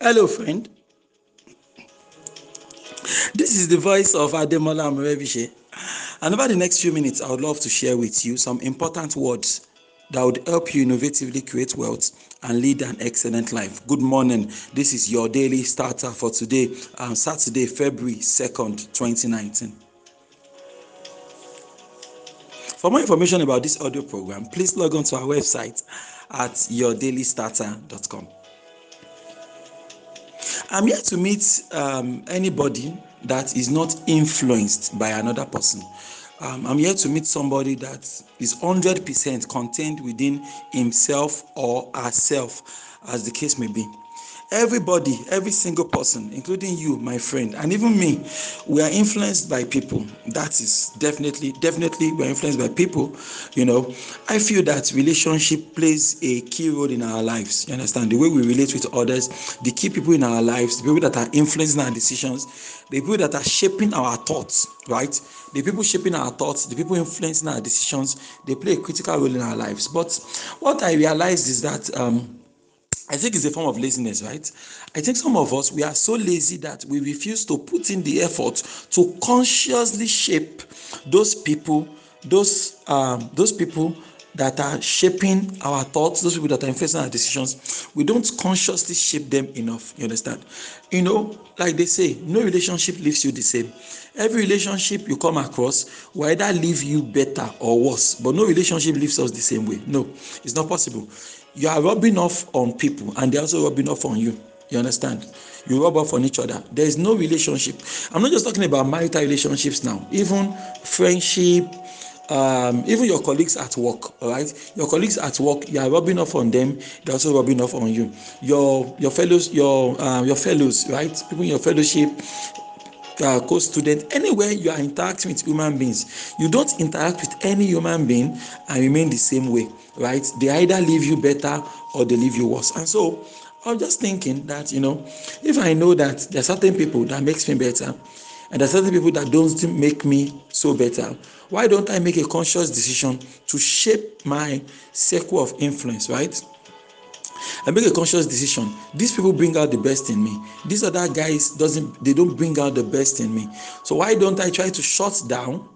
Hello, friend. This is the voice of Ademola Amorebiche. And over the next few minutes, I would love to share with you some important words that would help you innovatively create wealth and lead an excellent life. Good morning. This is your daily starter for today, um, Saturday, February 2nd, 2019. For more information about this audio program, please log on to our website at yourdailystarter.com. I'm here to meet um, anybody that is not influenced by another person. Um, I'm here to meet somebody that is 100% contained within himself or herself, as the case may be. Everybody, every single person, including you, my friend, and even me, we are influenced by people. That is definitely, definitely, we're influenced by people. You know, I feel that relationship plays a key role in our lives. You understand? The way we relate with others, the key people in our lives, the people that are influencing our decisions, the people that are shaping our thoughts, right? The people shaping our thoughts, the people influencing our decisions, they play a critical role in our lives. But what I realized is that, um, I think it's a form of laziness, right? I think some of us we are so lazy that we refuse to put in the effort to consciously shape those people, those um, those people that are shaping our thoughts, those people that are influencing our decisions. We don't consciously shape them enough. You understand? You know, like they say, no relationship leaves you the same. Every relationship you come across will either leave you better or worse, but no relationship leaves us the same way. No, it's not possible you are rubbing off on people and they're also rubbing off on you. You understand? You rub off on each other. There is no relationship. I'm not just talking about marital relationships now. Even friendship um, even your colleagues at work all right your colleagues at work you are rubbing off on them. They're also rubbing off on you. Your your fellows your uh, your fellows right? People in your fellowship uh, co-student anywhere you are interacting with human beings you don't interact with any human being and remain the same way right? They either leave you better or they leave you worse. And so i'm just thinking that you know if i know that there are certain people that makes me better and there are certain people that don't make me so better why don't i make a conscious decision to shape my circle of influence right I make a conscious decision. These people bring out the best in me. These other guys doesn't they don't bring out the best in me. So why don't I try to shut down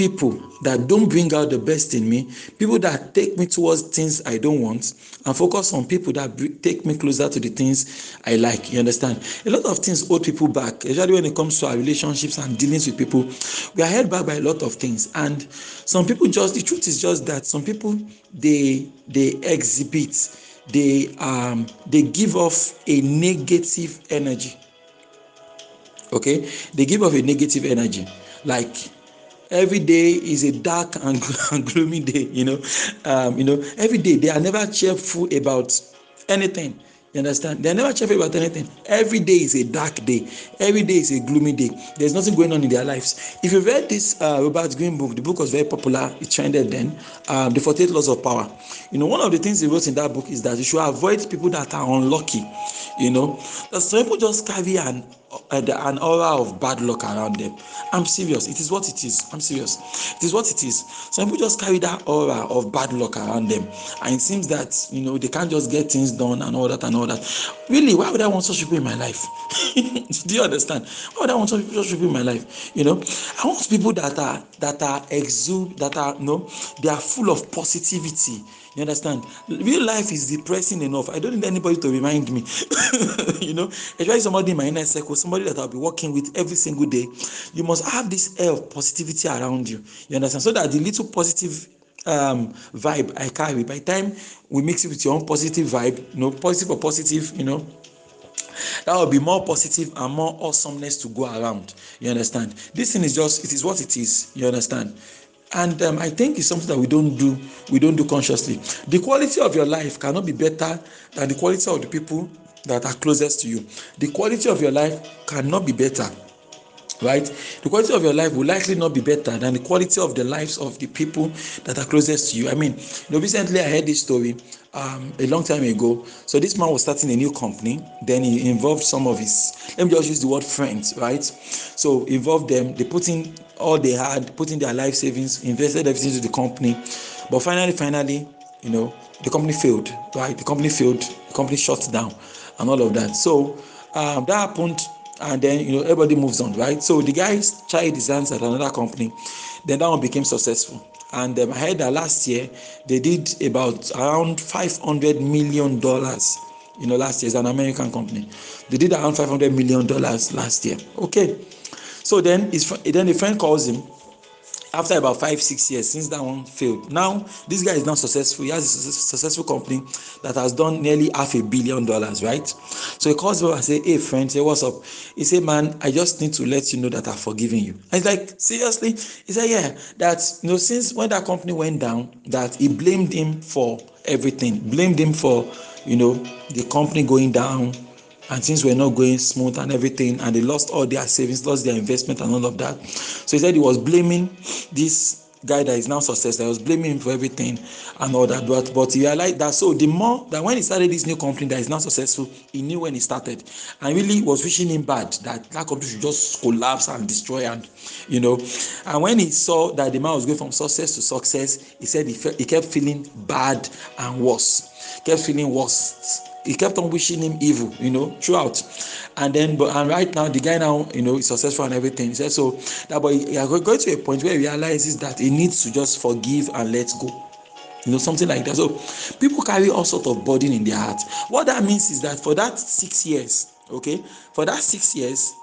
people that don't bring out the best in me, people that take me towards things I don't want, and focus on people that take me closer to the things I like. You understand? A lot of things hold people back, especially when it comes to our relationships and dealings with people. We are held back by a lot of things, and some people just the truth is just that some people they they exhibit they um they give off a negative energy. Okay? They give off a negative energy. Like every day is a dark and, and gloomy day you know? Um you know every day they are never cheerful about anything you understand? They're never cheerful about anything. Every day is a dark day. Every day is a gloomy day. There's nothing going on in their lives. If you've read this uh, Robert Greene book, the book was very popular. It trended then. Um, the 48 Laws of Power. You know, one of the things he wrote in that book is that you should avoid people that are unlucky. You know, that some people just carry an Uh, an aura of bad luck around them. I'm serious. It is what it is. I'm serious. It is what it is. Some people just carry that aura of bad luck around them, and it seems that you know they can't just get things done and all that and all that. Really, why would I want such people in my life? Do you understand? Why would I want such people in my life? You know, I want people that are that are exude that are you know they are full of positivity you understand? Real life is depressing enough. I don't need anybody to remind me. you know, especially somebody in my inner circle, somebody that I'll be working with every single day. You must have this air of positivity around you. You understand? So that the little positive um vibe I carry, by time we mix it with your own positive vibe, you know, positive or positive, you know, that will be more positive and more awesomeness to go around you understand this thing is just it is what it is you understand and um, i think it's something that we don't do we don't do consciously the quality of your life cannot be better than the quality of the people that are closest to you. The quality of your life cannot be better right? The quality of your life will likely not be better than the quality of the lives of the people that are closest to you. I mean you know recently i heard this story um, a long time ago. So this man was starting a new company. Then he involved some of his let me just use the word friends right? So involved them. They put in all they had, put in their life savings, invested everything into the company. But finally, finally, you know, the company failed, right? The company failed, the company shut down, and all of that. So um, that happened, and then you know everybody moves on, right? So the guys tried hands at another company, then that one became successful. And um, I heard that last year they did about around 500 million dollars. You know, last year is an American company. They did around 500 million dollars last year. Okay, so then his then a friend calls him after about five six years since that one failed. Now this guy is now successful. He has a successful company that has done nearly half a billion dollars right? So he calls me and say hey friend say what's up? He say man i just need to let you know that i've forgiven you. And he's like seriously? He said yeah that you know since when that company went down that he blamed him for everything. Blamed him for you know the company going down and things were not going smooth and everything and they lost all their savings lost their investment and all of that so he said he was blaming this guy that is now successful. I was blaming him for everything and all that. But but he realized that so the more that when he started this new company that is now successful, he knew when he started and really was wishing him bad that that company should just collapse and destroy and you know. And when he saw that the man was going from success to success, he said he, felt, he kept feeling bad and worse, kept feeling worse he kept on wishing him evil, you know, throughout. And then, but and right now, the guy now, you know, is successful and everything. He said so that, boy, he going to a point where he realizes that he needs to just forgive and let go. You know, something like that. So people carry all sort of burden in their heart. What that means is that for that six years, okay, for that six years,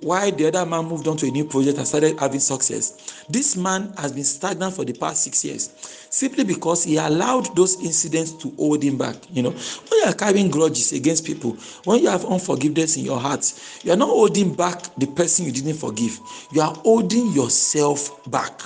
while the other man moved on to a new project and started having success. This man has been stagnant for the past six years simply because he allowed those incidents to hold him back. You know, when you are carrying grudges against people, when you have unforgiveness in your heart, you are not holding back the person you didn't forgive, you are holding yourself back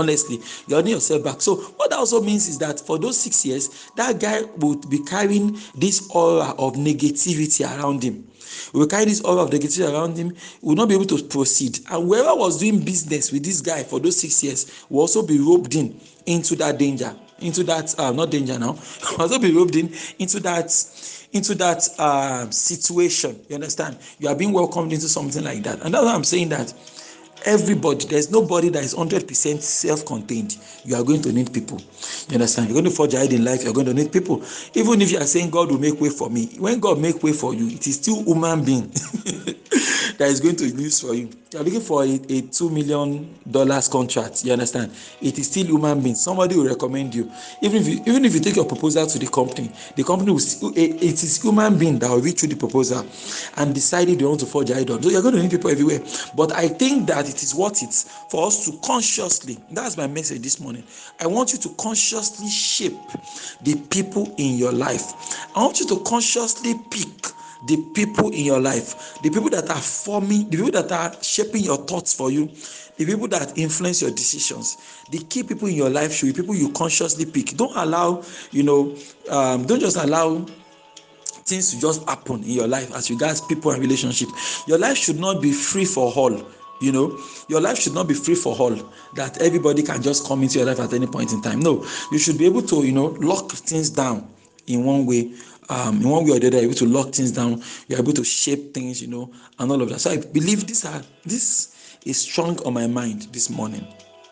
honestly you're holding yourself back. So what that also means is that for those six years that guy would be carrying this aura of negativity around him. Will carry this aura of negativity around him. Will not be able to proceed. And whoever was doing business with this guy for those six years will also be roped in into that danger into that uh, not danger now also be roped in into that into that uh, situation. You understand? You are being welcomed into something like that. And that's why i'm saying that everybody there's nobody that is hundred percent self-contained. You are going to need people. You understand? You're going to forge ahead in life. You're going to need people. Even if you are saying god will make way for me when god make way for you it is still human being that is going to use for you. You are looking for a, a two million dollars contract you understand? It is still human being. Somebody will recommend you. Even if you even if you take your proposal to the company the company will it, is human being that will read through the proposal and decide they want to forge on so you're going to need people everywhere. But i think that it is worth it for us to consciously that's my message this morning. I want you to consciously shape the people in your life. I want you to consciously pick the people in your life the people that are forming the people that are shaping your thoughts for you the people that influence your decisions the key people in your life should be people you consciously pick. Don't allow you know um, don't just allow things to just happen in your life as regards people and relationship. Your life should not be free for all you know. Your life should not be free for all that everybody can just come into your life at any point in time. No you should be able to you know lock things down in one way um, in one way or the other, you're able to lock things down, you're able to shape things, you know, and all of that. So I believe this are this is strong on my mind this morning.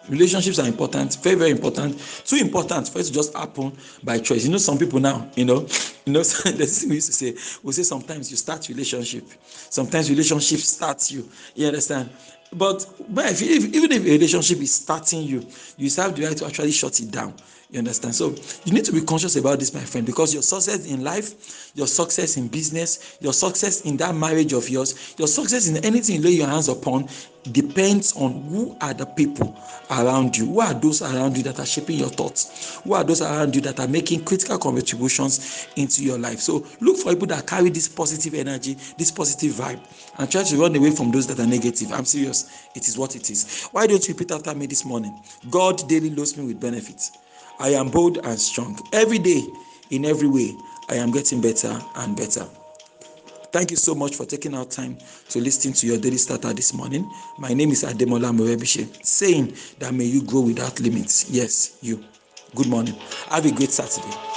Relationships are important, very, very important. Too important for it to just happen by choice. You know, some people now, you know, you know, the we used to say, we say sometimes you start relationship, sometimes relationship starts you. You understand? But but if, if, even if a relationship is starting you, you have the right to actually shut it down. You understand? So you need to be conscious about this, my friend, because your success in life, your success in business, your success in that marriage of yours, your success in anything you lay your hands upon depends on who are the people around you. Who are those around you that are shaping your thoughts? Who are those around you that are making critical contributions into your life? So look for people that carry this positive energy, this positive vibe, and try to run away from those that are negative. I'm serious. It is what it is. Why don't you repeat after me this morning? God daily loads me with benefits. I am bold and strong. Every day, in every way, I am getting better and better. Thank you so much for taking our time to listen to your daily starter this morning. My name is Ademola Morebise, saying that may you grow without limits. Yes, you. Good morning. Have a great Saturday.